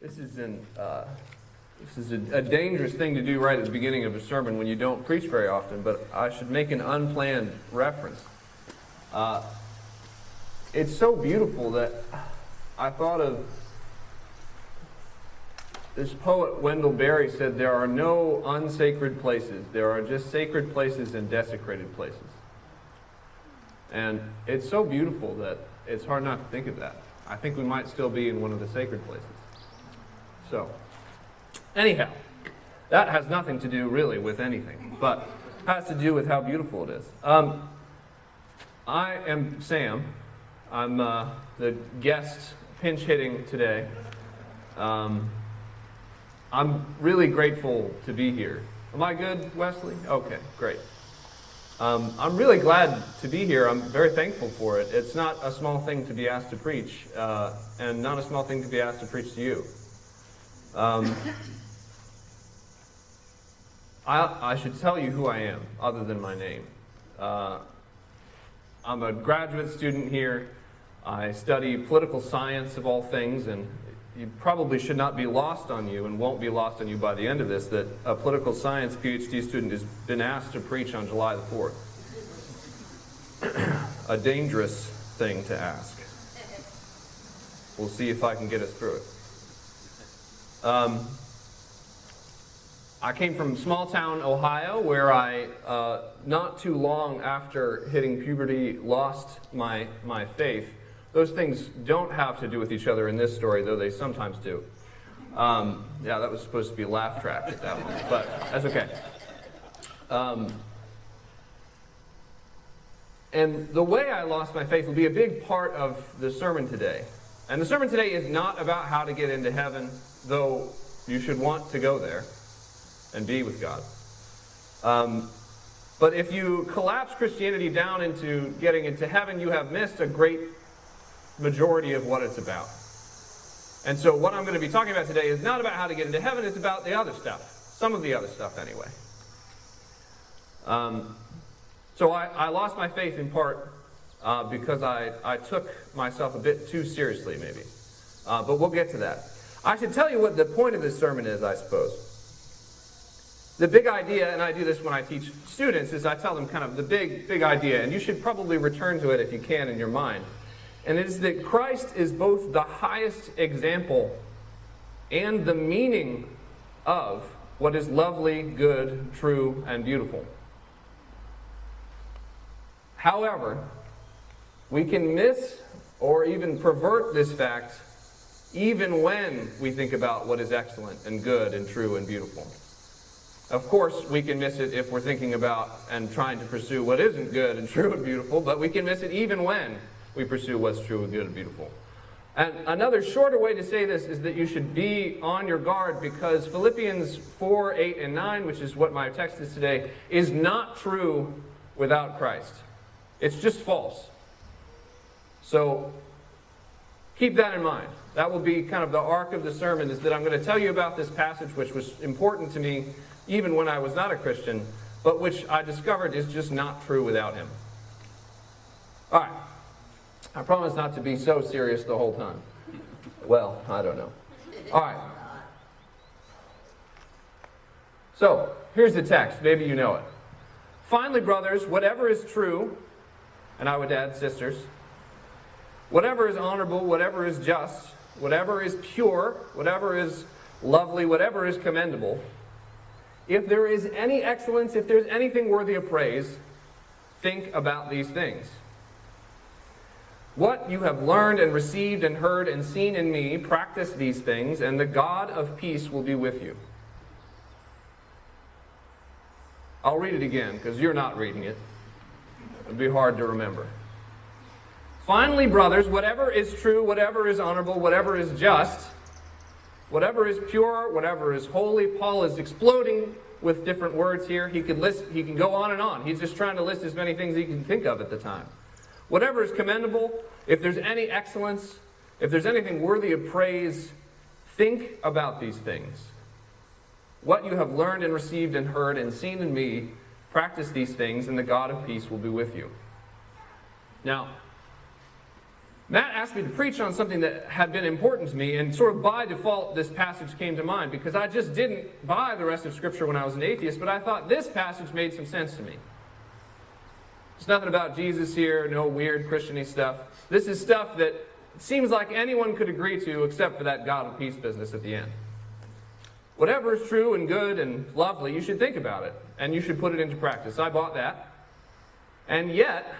This is uh, this is a, a dangerous thing to do right at the beginning of a sermon when you don't preach very often. But I should make an unplanned reference. Uh, it's so beautiful that I thought of this poet Wendell Berry said there are no unsacred places. There are just sacred places and desecrated places. And it's so beautiful that it's hard not to think of that. I think we might still be in one of the sacred places. So, anyhow, that has nothing to do really with anything, but has to do with how beautiful it is. Um, I am Sam. I'm uh, the guest pinch hitting today. Um, I'm really grateful to be here. Am I good, Wesley? Okay, great. Um, I'm really glad to be here. I'm very thankful for it. It's not a small thing to be asked to preach, uh, and not a small thing to be asked to preach to you. Um, I, I, should tell you who I am, other than my name. Uh, I'm a graduate student here. I study political science of all things, and you probably should not be lost on you and won't be lost on you by the end of this that a political science PhD student has been asked to preach on July the 4th. a dangerous thing to ask. We'll see if I can get us through it. Um, I came from small town Ohio, where I, uh, not too long after hitting puberty, lost my, my faith. Those things don't have to do with each other in this story, though they sometimes do. Um, yeah, that was supposed to be laugh track at that one, but that's okay. Um, and the way I lost my faith will be a big part of the sermon today. And the sermon today is not about how to get into heaven, though you should want to go there and be with God. Um, but if you collapse Christianity down into getting into heaven, you have missed a great majority of what it's about. And so, what I'm going to be talking about today is not about how to get into heaven, it's about the other stuff. Some of the other stuff, anyway. Um, so, I, I, lost my faith in part uh, because I, I took myself a bit too seriously, maybe. Uh, but we'll get to that. I should tell you what the point of this sermon is, I suppose. The big idea, and I do this when I teach students, is I tell them kind of the big, big idea, and you should probably return to it if you can in your mind. And it is that Christ is both the highest example and the meaning of what is lovely, good, true, and beautiful. However, we can miss or even pervert this fact even when we think about what is excellent and good and true and beautiful. Of course, we can miss it if we're thinking about and trying to pursue what isn't good and true and beautiful, but we can miss it even when we pursue what's true and good and beautiful. And another shorter way to say this is that you should be on your guard because Philippians 4, 8, and 9, which is what my text is today, is not true without Christ. It's just false. So keep that in mind. That will be kind of the arc of the sermon is that I'm going to tell you about this passage, which was important to me even when I was not a Christian, but which I discovered is just not true without him. All right. I promise not to be so serious the whole time. Well, I don't know. All right. So, here's the text. Maybe you know it. Finally, brothers, whatever is true, and I would add sisters, whatever is honorable, whatever is just, whatever is pure, whatever is lovely, whatever is commendable, if there is any excellence, if there's anything worthy of praise, think about these things. What you have learned and received and heard and seen in me, practice these things, and the God of peace will be with you. I'll read it again because you're not reading it. It'd be hard to remember. Finally, brothers, whatever is true, whatever is honorable, whatever is just, Whatever is pure, whatever is holy, Paul is exploding with different words here. He could list he can go on and on. He's just trying to list as many things he can think of at the time. Whatever is commendable, if there's any excellence, if there's anything worthy of praise, think about these things. What you have learned and received and heard and seen in me, practice these things, and the God of peace will be with you. Now, Matt asked me to preach on something that had been important to me, and sort of by default, this passage came to mind because I just didn't buy the rest of Scripture when I was an atheist, but I thought this passage made some sense to me. There's nothing about Jesus here, no weird Christiany stuff. This is stuff that seems like anyone could agree to except for that God of peace business at the end. Whatever is true and good and lovely, you should think about it and you should put it into practice. I bought that. And yet,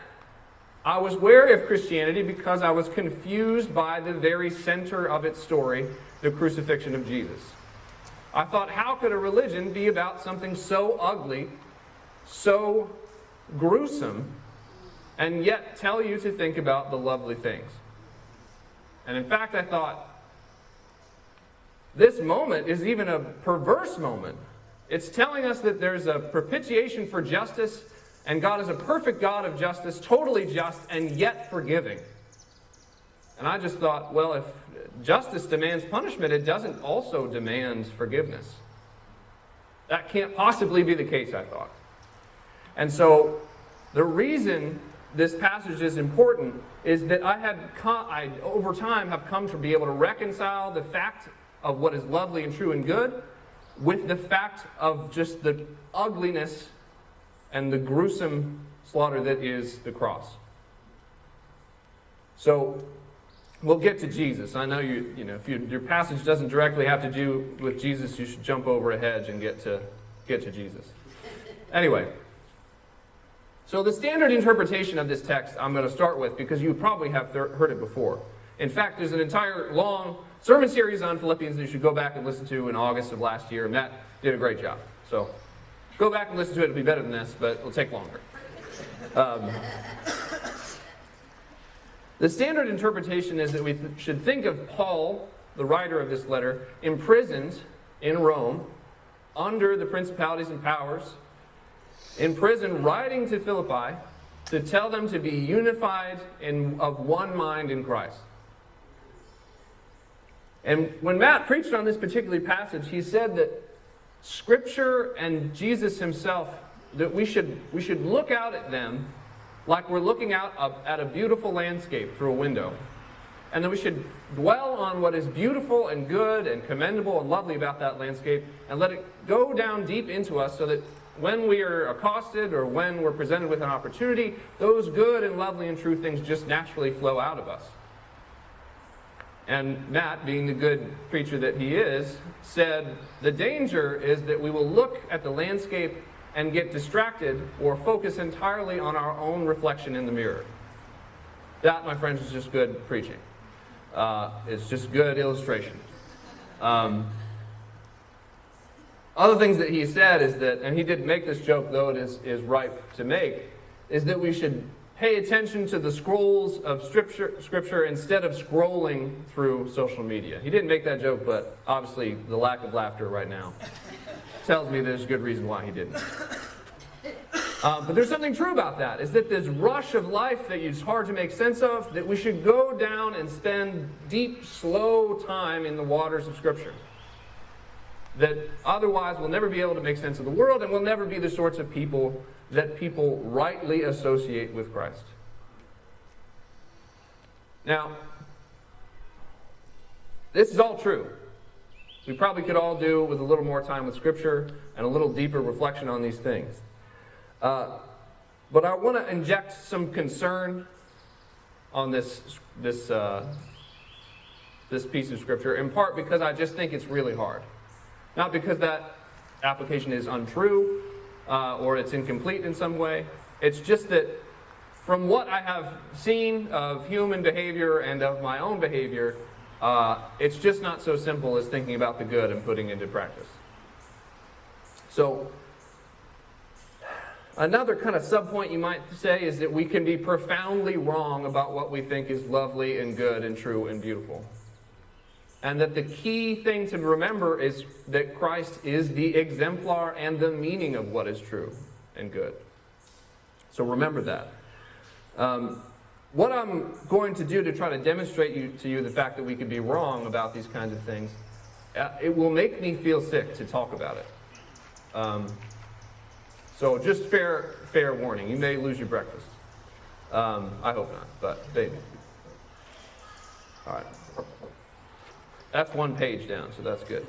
I was wary of Christianity because I was confused by the very center of its story, the crucifixion of Jesus. I thought, how could a religion be about something so ugly, so gruesome, and yet tell you to think about the lovely things? And in fact, I thought, this moment is even a perverse moment. It's telling us that there's a propitiation for justice and God is a perfect God of justice, totally just, and yet forgiving. And I just thought, well, if justice demands punishment, it doesn't also demand forgiveness. That can't possibly be the case, I thought. And so the reason this passage is important is that I had, I, over time, have come to be able to reconcile the fact of what is lovely and true and good with the fact of just the ugliness and the gruesome slaughter that is the cross. So we'll get to Jesus. I know you, you know, if you, your passage doesn't directly have to do with Jesus, you should jump over a hedge and get to get to Jesus. Anyway, so the standard interpretation of this text I'm going to start with because you probably have heard it before. In fact, there's an entire long sermon series on Philippians that you should go back and listen to in August of last year, and Matt did a great job. So Go back and listen to it. It'll be better than this, but it'll take longer. Um, the standard interpretation is that we th- should think of Paul, the writer of this letter, imprisoned in Rome under the principalities and powers, in prison, writing to Philippi to tell them to be unified in, of one mind in Christ. And when Matt preached on this particular passage, he said that Scripture and Jesus himself, that we should, we should look out at them like we're looking out at a beautiful landscape through a window. And then we should dwell on what is beautiful and good and commendable and lovely about that landscape and let it go down deep into us so that when we are accosted or when we're presented with an opportunity, those good and lovely and true things just naturally flow out of us. And Matt, being the good preacher that he is, said the danger is that we will look at the landscape and get distracted or focus entirely on our own reflection in the mirror. That, my friends, is just good preaching. Uh, it's just good illustration. Um, other things that he said is that, and he did make this joke, though it is, is ripe to make, is that we should pay attention to the scrolls of scripture, scripture instead of scrolling through social media. He didn't make that joke, but obviously the lack of laughter right now tells me there's a good reason why he didn't. Um, but there's something true about that, is that this rush of life that it's hard to make sense of, that we should go down and spend deep, slow time in the waters of Scripture. That otherwise we'll never be able to make sense of the world and we'll never be the sorts of people that people rightly associate with Christ. Now, this is all true. We probably could all do with a little more time with Scripture and a little deeper reflection on these things. Uh, but I want to inject some concern on this, this, uh, this piece of Scripture, in part because I just think it's really hard. Not because that application is untrue, uh, or it's incomplete in some way. It's just that from what I have seen of human behavior and of my own behavior, uh, it's just not so simple as thinking about the good and putting into practice. So, another kind of subpoint you might say is that we can be profoundly wrong about what we think is lovely and good and true and beautiful. And that the key thing to remember is that Christ is the exemplar and the meaning of what is true and good. So remember that. Um, what I'm going to do to try to demonstrate you, to you the fact that we could be wrong about these kinds of things, uh, it will make me feel sick to talk about it. Um, so just fair, fair warning. You may lose your breakfast. Um, I hope not, but maybe. All right. That's one page down, so that's good.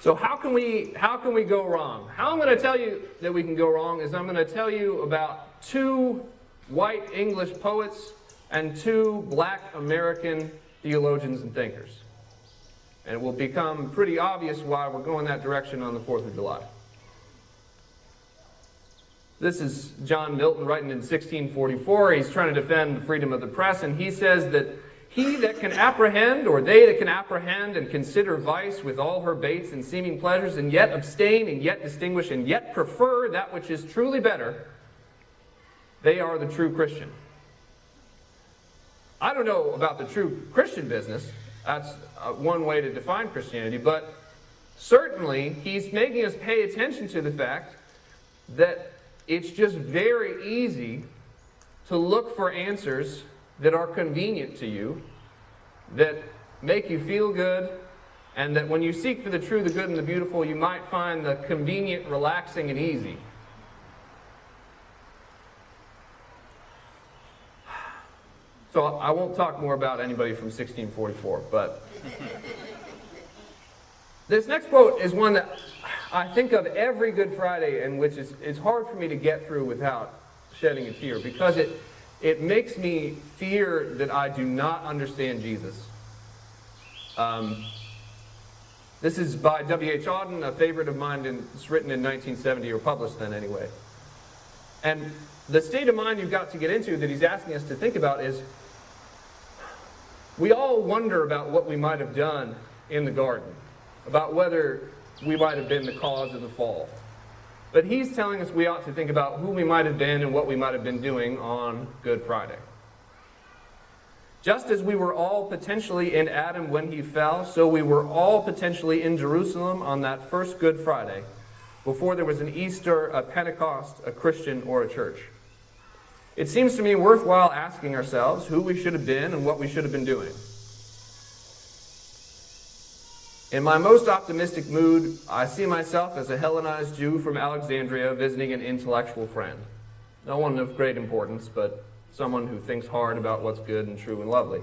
So how can we how can we go wrong? How I'm going to tell you that we can go wrong is I'm going to tell you about two white English poets and two black American theologians and thinkers. And it will become pretty obvious why we're going that direction on the 4th of July. This is John Milton writing in 1644. He's trying to defend the freedom of the press, and he says that he that can apprehend, or they that can apprehend and consider vice with all her baits and seeming pleasures, and yet abstain, and yet distinguish, and yet prefer that which is truly better, they are the true Christian. I don't know about the true Christian business. That's uh, one way to define Christianity, but certainly he's making us pay attention to the fact that it's just very easy to look for answers that are convenient to you, that make you feel good, and that when you seek for the true, the good, and the beautiful, you might find the convenient, relaxing, and easy. So I won't talk more about anybody from 1644, but this next quote is one that I think of every Good Friday, and which is it's hard for me to get through without shedding a tear because it it makes me fear that I do not understand Jesus. Um, this is by W.H. Auden, a favorite of mine. and it's written in 1970, or published then anyway. And the state of mind you've got to get into that he's asking us to think about is we all wonder about what we might have done in the garden, about whether we might have been the cause of the fall. But he's telling us we ought to think about who we might have been and what we might have been doing on Good Friday. Just as we were all potentially in Adam when he fell, so we were all potentially in Jerusalem on that first Good Friday, before there was an Easter, a Pentecost, a Christian, or a church. It seems to me worthwhile asking ourselves who we should have been and what we should have been doing. In my most optimistic mood, I see myself as a Hellenized Jew from Alexandria visiting an intellectual friend. No one of great importance, but someone who thinks hard about what's good and true and lovely.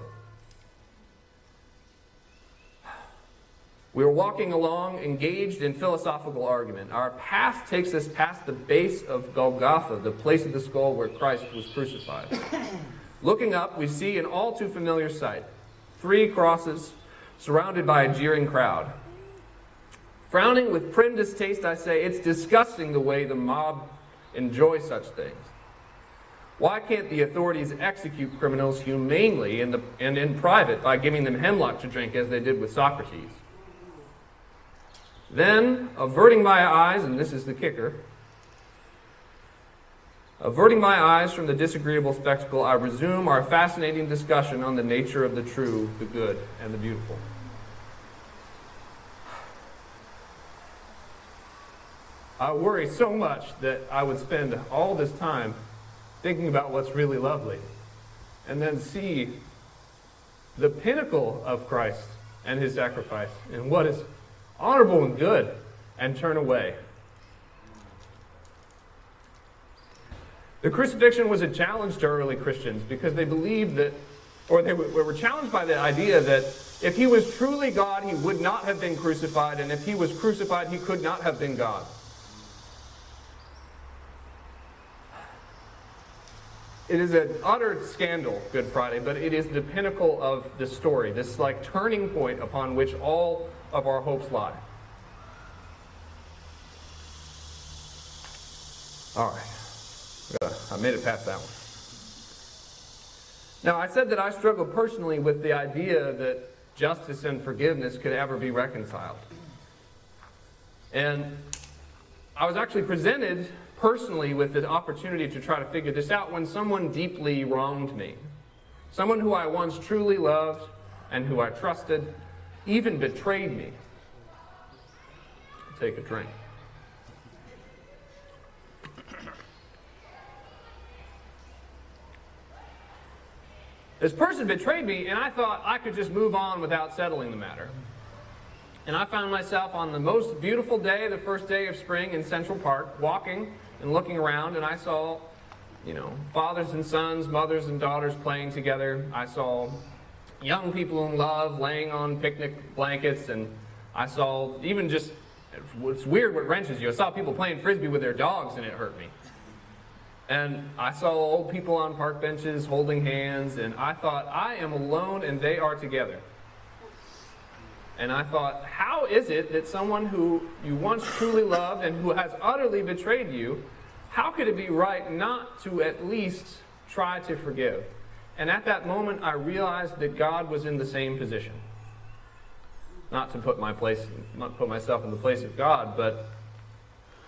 We are walking along, engaged in philosophical argument. Our path takes us past the base of Golgotha, the place of the skull where Christ was crucified. Looking up, we see an all too familiar sight three crosses surrounded by a jeering crowd. Frowning with prim distaste, I say, it's disgusting the way the mob enjoy such things. Why can't the authorities execute criminals humanely in the, and in private by giving them hemlock to drink as they did with Socrates? Then, averting my eyes, and this is the kicker, averting my eyes from the disagreeable spectacle, I resume our fascinating discussion on the nature of the true, the good, and the beautiful. I worry so much that I would spend all this time thinking about what's really lovely and then see the pinnacle of Christ and his sacrifice and what is honorable and good and turn away. The crucifixion was a challenge to early Christians because they believed that, or they were challenged by the idea that if he was truly God, he would not have been crucified, and if he was crucified, he could not have been God. It is an utter scandal, Good Friday, but it is the pinnacle of the story, this like turning point upon which all of our hopes lie. All right. I made it past that one. Now, I said that I struggled personally with the idea that justice and forgiveness could ever be reconciled. And I was actually presented personally with the opportunity to try to figure this out when someone deeply wronged me. Someone who I once truly loved and who I trusted even betrayed me. Take a drink. This person betrayed me, and I thought I could just move on without settling the matter. And I found myself on the most beautiful day, the first day of spring in Central Park, walking and looking around, and I saw you know, fathers and sons, mothers and daughters playing together. I saw young people in love laying on picnic blankets, and I saw even just, it's weird what wrenches you. I saw people playing frisbee with their dogs, and it hurt me. And I saw old people on park benches holding hands, and I thought, I am alone and they are together. And I thought, how is it that someone who you once truly loved and who has utterly betrayed you, how could it be right not to at least try to forgive? And at that moment, I realized that God was in the same position. Not to put my place, not put myself in the place of God, but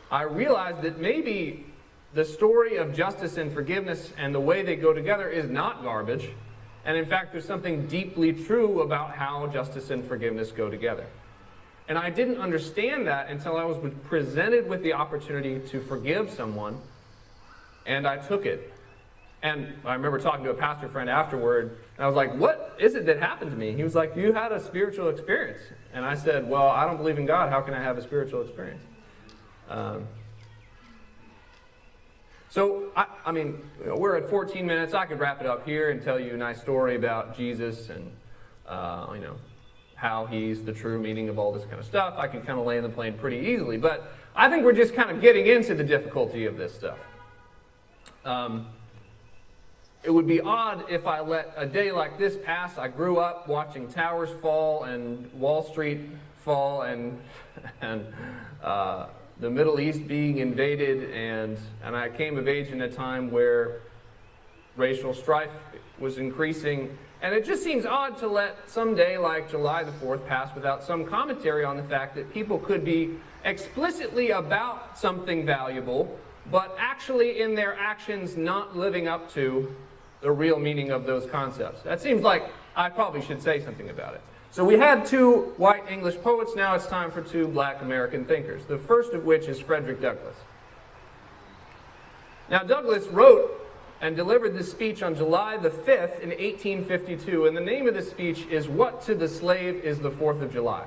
I realized that maybe the story of justice and forgiveness and the way they go together is not garbage. And in fact, there's something deeply true about how justice and forgiveness go together. And I didn't understand that until I was presented with the opportunity to forgive someone, and I took it. And I remember talking to a pastor friend afterward, and I was like, What is it that happened to me? He was like, You had a spiritual experience. And I said, Well, I don't believe in God. How can I have a spiritual experience? Um, so, I, I mean, you know, we're at 14 minutes. I could wrap it up here and tell you a nice story about Jesus and, uh, you know, how he's the true meaning of all this kind of stuff. I can kind of land the plane pretty easily. But I think we're just kind of getting into the difficulty of this stuff. Um, it would be odd if I let a day like this pass. I grew up watching towers fall and Wall Street fall and, and uh, the Middle East being invaded, and, and I came of age in a time where racial strife was increasing. And it just seems odd to let some day like July the 4th pass without some commentary on the fact that people could be explicitly about something valuable, but actually in their actions not living up to the real meaning of those concepts. That seems like I probably should say something about it. So we had two white English poets, now it's time for two black American thinkers, the first of which is Frederick Douglass. Now, Douglass wrote and delivered this speech on July the 5th in 1852, and the name of the speech is What to the Slave is the Fourth of July.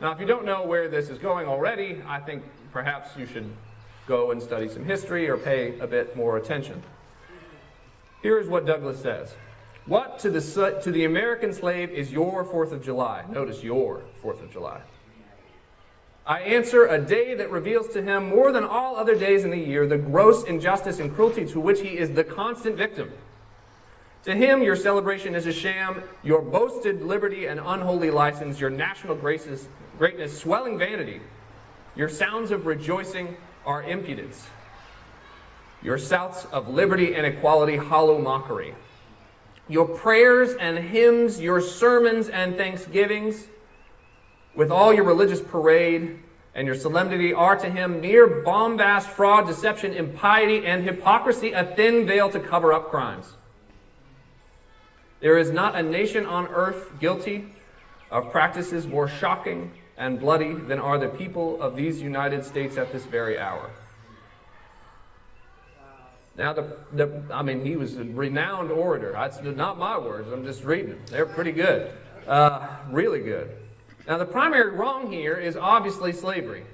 Now, if you don't know where this is going already, I think perhaps you should go and study some history or pay a bit more attention. Here's what Douglass says What to the, to the American slave is your Fourth of July? Notice your Fourth of July. I answer a day that reveals to him more than all other days in the year the gross injustice and cruelty to which he is the constant victim. To him, your celebration is a sham, your boasted liberty and unholy license, your national graces, greatness swelling vanity. Your sounds of rejoicing are impudence. Your shouts of liberty and equality, hollow mockery. Your prayers and hymns, your sermons and thanksgivings, with all your religious parade and your solemnity, are to him mere bombast, fraud, deception, impiety, and hypocrisy, a thin veil to cover up crimes. There is not a nation on earth guilty of practices more shocking and bloody than are the people of these United States at this very hour. Now, the, the, I mean, he was a renowned orator. That's not my words. I'm just reading them. They're pretty good. Uh, really good. Now, the primary wrong here is obviously slavery.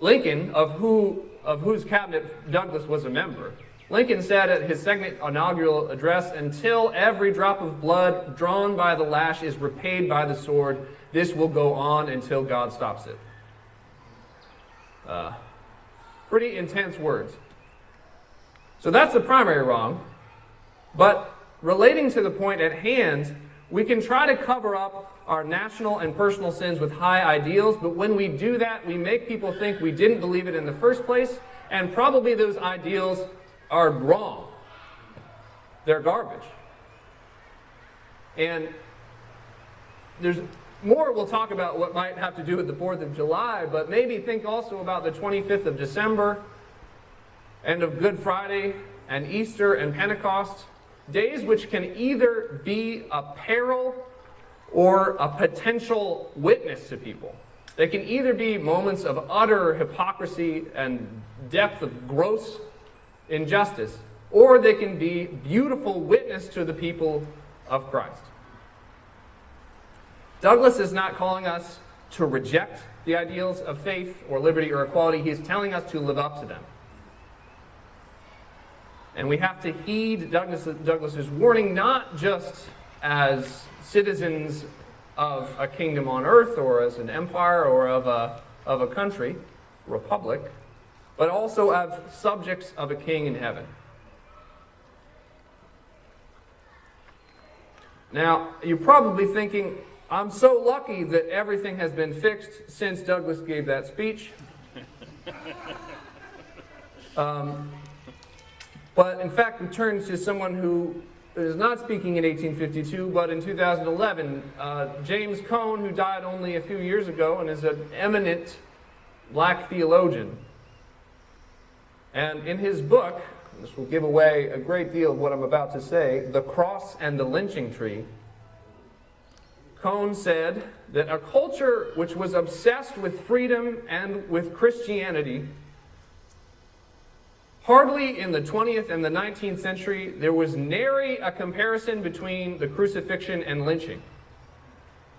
Lincoln, of, who, of whose cabinet Douglass was a member, Lincoln said at his second inaugural address, Until every drop of blood drawn by the lash is repaid by the sword, this will go on until God stops it. Uh, pretty intense words. So that's the primary wrong. But relating to the point at hand, we can try to cover up our national and personal sins with high ideals, but when we do that, we make people think we didn't believe it in the first place, and probably those ideals are wrong. They're garbage. And there's more we'll talk about what might have to do with the 4th of July, but maybe think also about the 25th of December and of Good Friday and Easter and Pentecost, days which can either be a peril or a potential witness to people. They can either be moments of utter hypocrisy and depth of gross injustice, or they can be beautiful witness to the people of Christ. Douglass is not calling us to reject the ideals of faith or liberty or equality. He is telling us to live up to them. And we have to heed Douglass, Douglass's warning not just as citizens of a kingdom on earth or as an empire or of a, of a country, republic, but also as subjects of a king in heaven. Now, you're probably thinking, I'm so lucky that everything has been fixed since Douglass gave that speech. Um, but in fact, we turn to someone who is not speaking in 1852, but in 2011, uh, James Cone, who died only a few years ago and is an eminent black theologian. And in his book, this will give away a great deal of what I'm about to say The Cross and the Lynching Tree. Cone said that a culture which was obsessed with freedom and with Christianity, hardly in the 20th and the 19th century, there was nary a comparison between the crucifixion and lynching.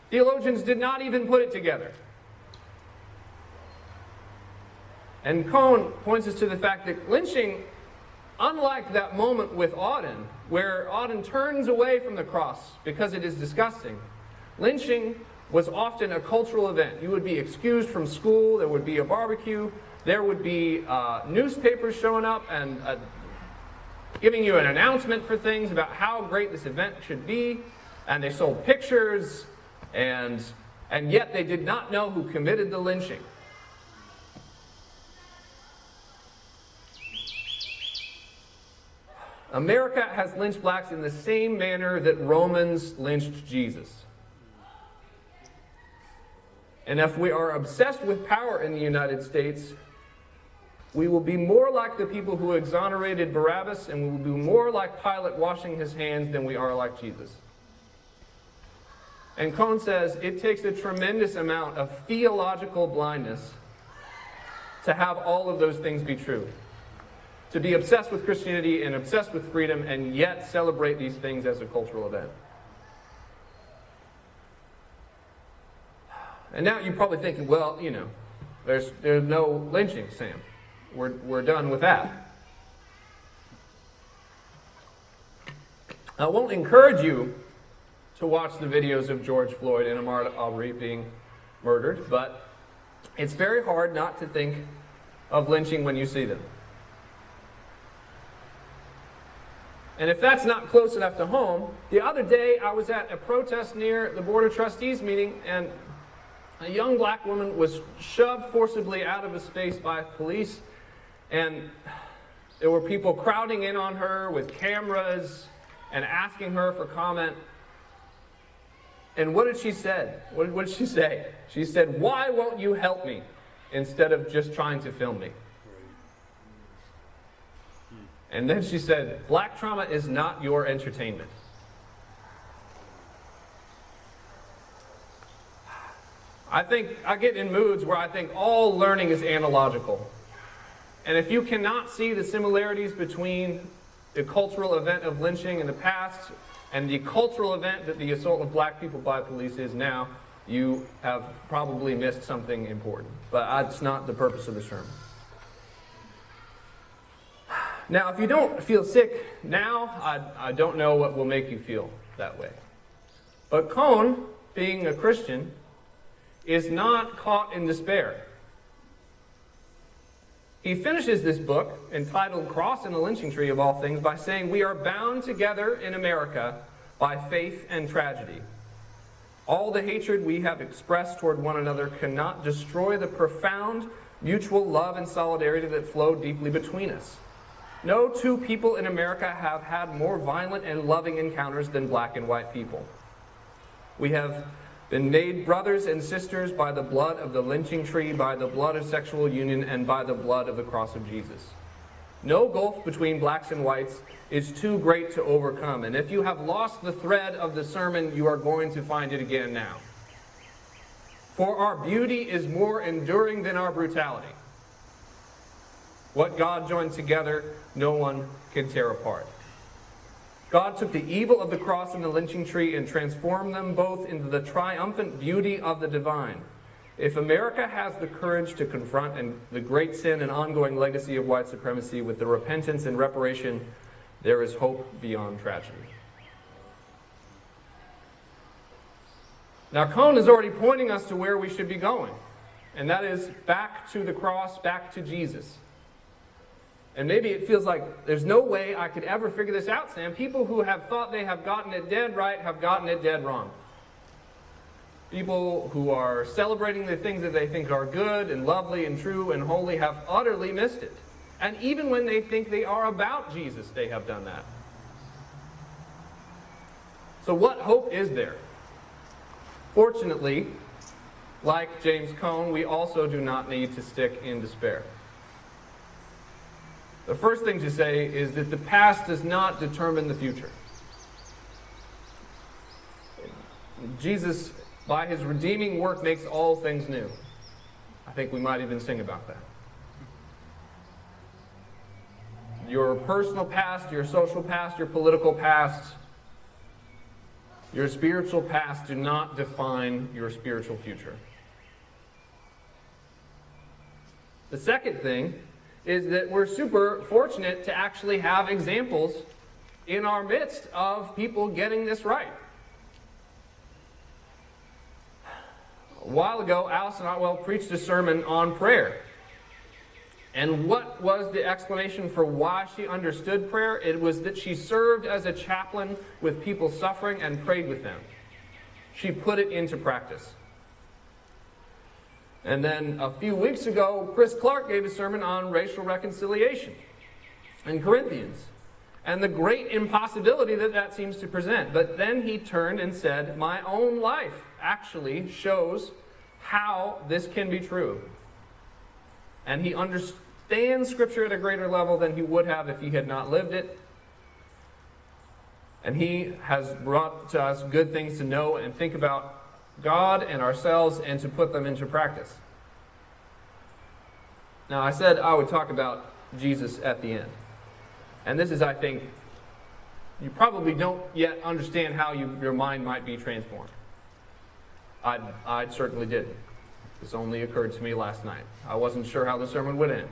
Theologians did not even put it together. And Cone points us to the fact that lynching, unlike that moment with Auden, where Auden turns away from the cross because it is disgusting, Lynching was often a cultural event. You would be excused from school, there would be a barbecue, there would be uh, newspapers showing up and uh, giving you an announcement for things about how great this event should be, and they sold pictures, and, and yet they did not know who committed the lynching. America has lynched blacks in the same manner that Romans lynched Jesus. And if we are obsessed with power in the United States, we will be more like the people who exonerated Barabbas, and we will be more like Pilate washing his hands than we are like Jesus. And Cone says it takes a tremendous amount of theological blindness to have all of those things be true. To be obsessed with Christianity and obsessed with freedom, and yet celebrate these things as a cultural event. And now you're probably thinking, well, you know, there's, there's no lynching, Sam. We're, we're done with that. I won't encourage you to watch the videos of George Floyd and Ahmaud Arbery being murdered, but it's very hard not to think of lynching when you see them. And if that's not close enough to home, the other day I was at a protest near the Board of Trustees meeting, and a young black woman was shoved forcibly out of a space by police, and there were people crowding in on her with cameras and asking her for comment. And what did she say? What, what did she say? She said, Why won't you help me? Instead of just trying to film me. Hmm. And then she said, Black trauma is not your entertainment. I think I get in moods where I think all learning is analogical. And if you cannot see the similarities between the cultural event of lynching in the past and the cultural event that the assault of black people by police is now, you have probably missed something important. But that's not the purpose of the sermon. Now, if you don't feel sick now, I, I don't know what will make you feel that way. But Cone, being a Christian, is not caught in despair. He finishes this book, entitled Cross and the Lynching Tree of All Things, by saying, We are bound together in America by faith and tragedy. All the hatred we have expressed toward one another cannot destroy the profound mutual love and solidarity that flow deeply between us. No two people in America have had more violent and loving encounters than black and white people. We have been made brothers and sisters by the blood of the lynching tree, by the blood of sexual union, and by the blood of the cross of Jesus. No gulf between blacks and whites is too great to overcome. And if you have lost the thread of the sermon, you are going to find it again now. For our beauty is more enduring than our brutality. What God joined together, no one can tear apart. God took the evil of the cross and the lynching tree and transformed them both into the triumphant beauty of the divine. If America has the courage to confront and the great sin and ongoing legacy of white supremacy with the repentance and reparation There is hope beyond tragedy. Now, Cone is already pointing us to where we should be going, and that is back to the cross, back to Jesus. And maybe it feels like there's no way I could ever figure this out, Sam. People who have thought they have gotten it dead right have gotten it dead wrong. People who are celebrating the things that they think are good and lovely and true and holy have utterly missed it. And even when they think they are about Jesus, they have done that. So, what hope is there? Fortunately, like James Cone, we also do not need to stick in despair. The first thing to say is that the past does not determine the future. Jesus, by his redeeming work, makes all things new. I think we might even sing about that. Your personal past, your social past, your political past, your spiritual past do not define your spiritual future. The second thing is that we're super fortunate to actually have examples in our midst of people getting this right. A while ago, Allison Otwell preached a sermon on prayer. And what was the explanation for why she understood prayer? It was that she served as a chaplain with people suffering and prayed with them. She put it into practice. And then a few weeks ago, Chris Clark gave a sermon on racial reconciliation in Corinthians and the great impossibility that that seems to present. But then he turned and said, My own life actually shows how this can be true. And he understands Scripture at a greater level than he would have if he had not lived it. And he has brought to us good things to know and think about God and ourselves and to put them into practice. Now, I said I would talk about Jesus at the end. And this is, I think, you probably don't yet understand how you, your mind might be transformed. I, I certainly didn't. This only occurred to me last night. I wasn't sure how the sermon would end.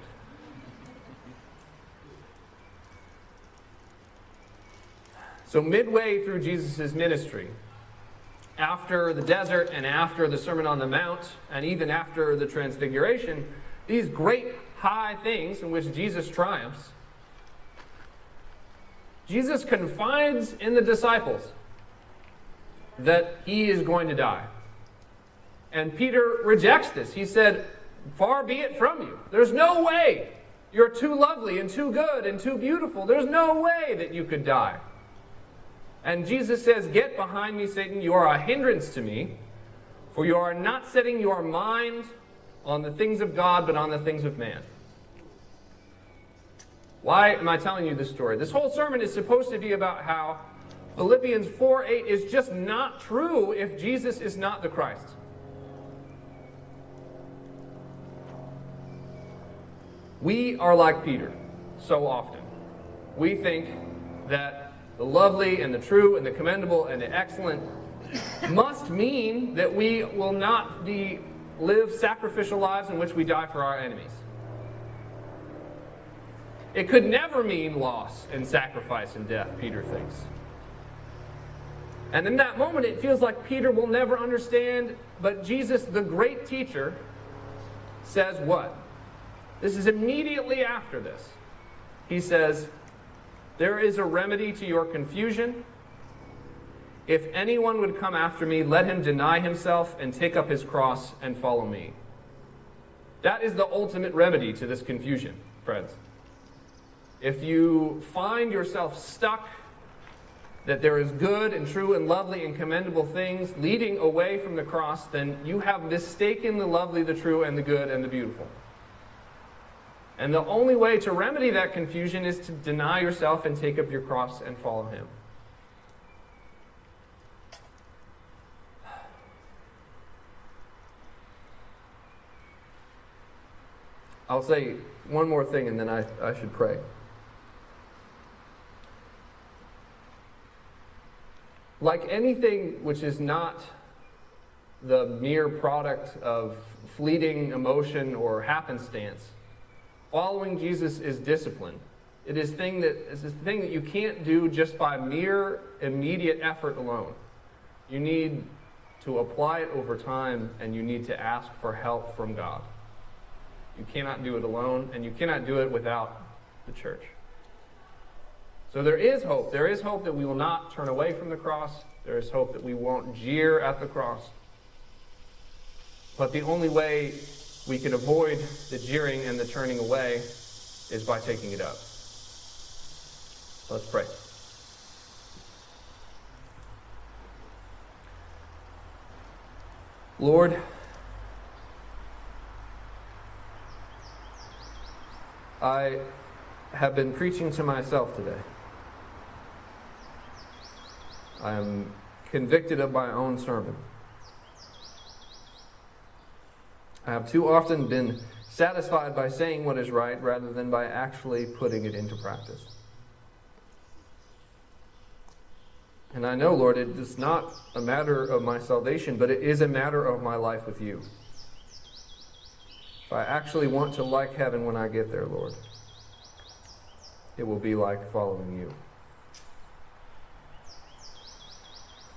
So, midway through Jesus' ministry, after the desert and after the Sermon on the Mount, and even after the Transfiguration, these great high things in which Jesus triumphs, Jesus confides in the disciples that he is going to die. And Peter rejects this. He said, Far be it from you. There's no way. You're too lovely and too good and too beautiful. There's no way that you could die. And Jesus says, Get behind me, Satan. You are a hindrance to me, for you are not setting your mind on the things of God, but on the things of man. Why am I telling you this story? This whole sermon is supposed to be about how Philippians 4 8 is just not true if Jesus is not the Christ. We are like Peter so often. We think that the lovely and the true and the commendable and the excellent must mean that we will not be live sacrificial lives in which we die for our enemies. It could never mean loss and sacrifice and death, Peter thinks. And in that moment, it feels like Peter will never understand, but Jesus, the great teacher, says what? This is immediately after this. He says, There is a remedy to your confusion. If anyone would come after me, let him deny himself and take up his cross and follow me. That is the ultimate remedy to this confusion, friends. If you find yourself stuck, that there is good and true and lovely and commendable things leading away from the cross, then you have mistaken the lovely, the true, and the good and the beautiful. And the only way to remedy that confusion is to deny yourself and take up your cross and follow him. I'll say one more thing and then I, I should pray. Like anything which is not the mere product of fleeting emotion or happenstance, following Jesus is discipline It is thing that it's a thing that you can't do just by mere immediate effort alone. You need to apply it over time and you need to ask for help from God. You cannot do it alone and you cannot do it without the church. So there is hope. There is hope that we will not turn away from the cross. There is hope that we won't jeer at the cross. But the only way we can avoid the jeering and the turning away is by taking it up. Let's pray. Lord, I have been preaching to myself today. I am convicted of my own sermon. I have too often been satisfied by saying what is right rather than by actually putting it into practice. And I know, Lord, it is not a matter of my salvation, but it is a matter of my life with you. If I actually want to like heaven when I get there, Lord, it will be like following you.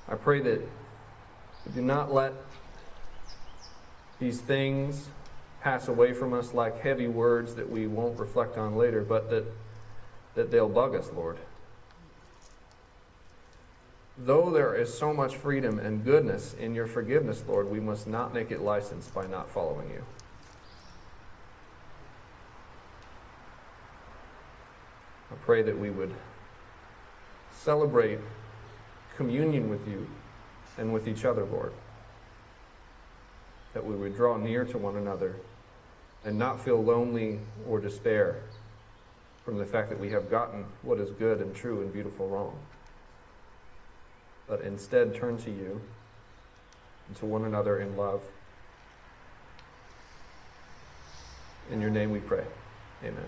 I pray that we do not let these things pass away from us like heavy words that we won't reflect on later, but that, that they'll bug us, Lord. Though there is so much freedom and goodness in your forgiveness, Lord, we must not make it licensed by not following you. I pray that we would celebrate communion with you and with each other, Lord. That we would draw near to one another and not feel lonely or despair from the fact that we have gotten what is good and true and beautiful wrong but instead turn to you and to one another in love. In your name we pray. Amen.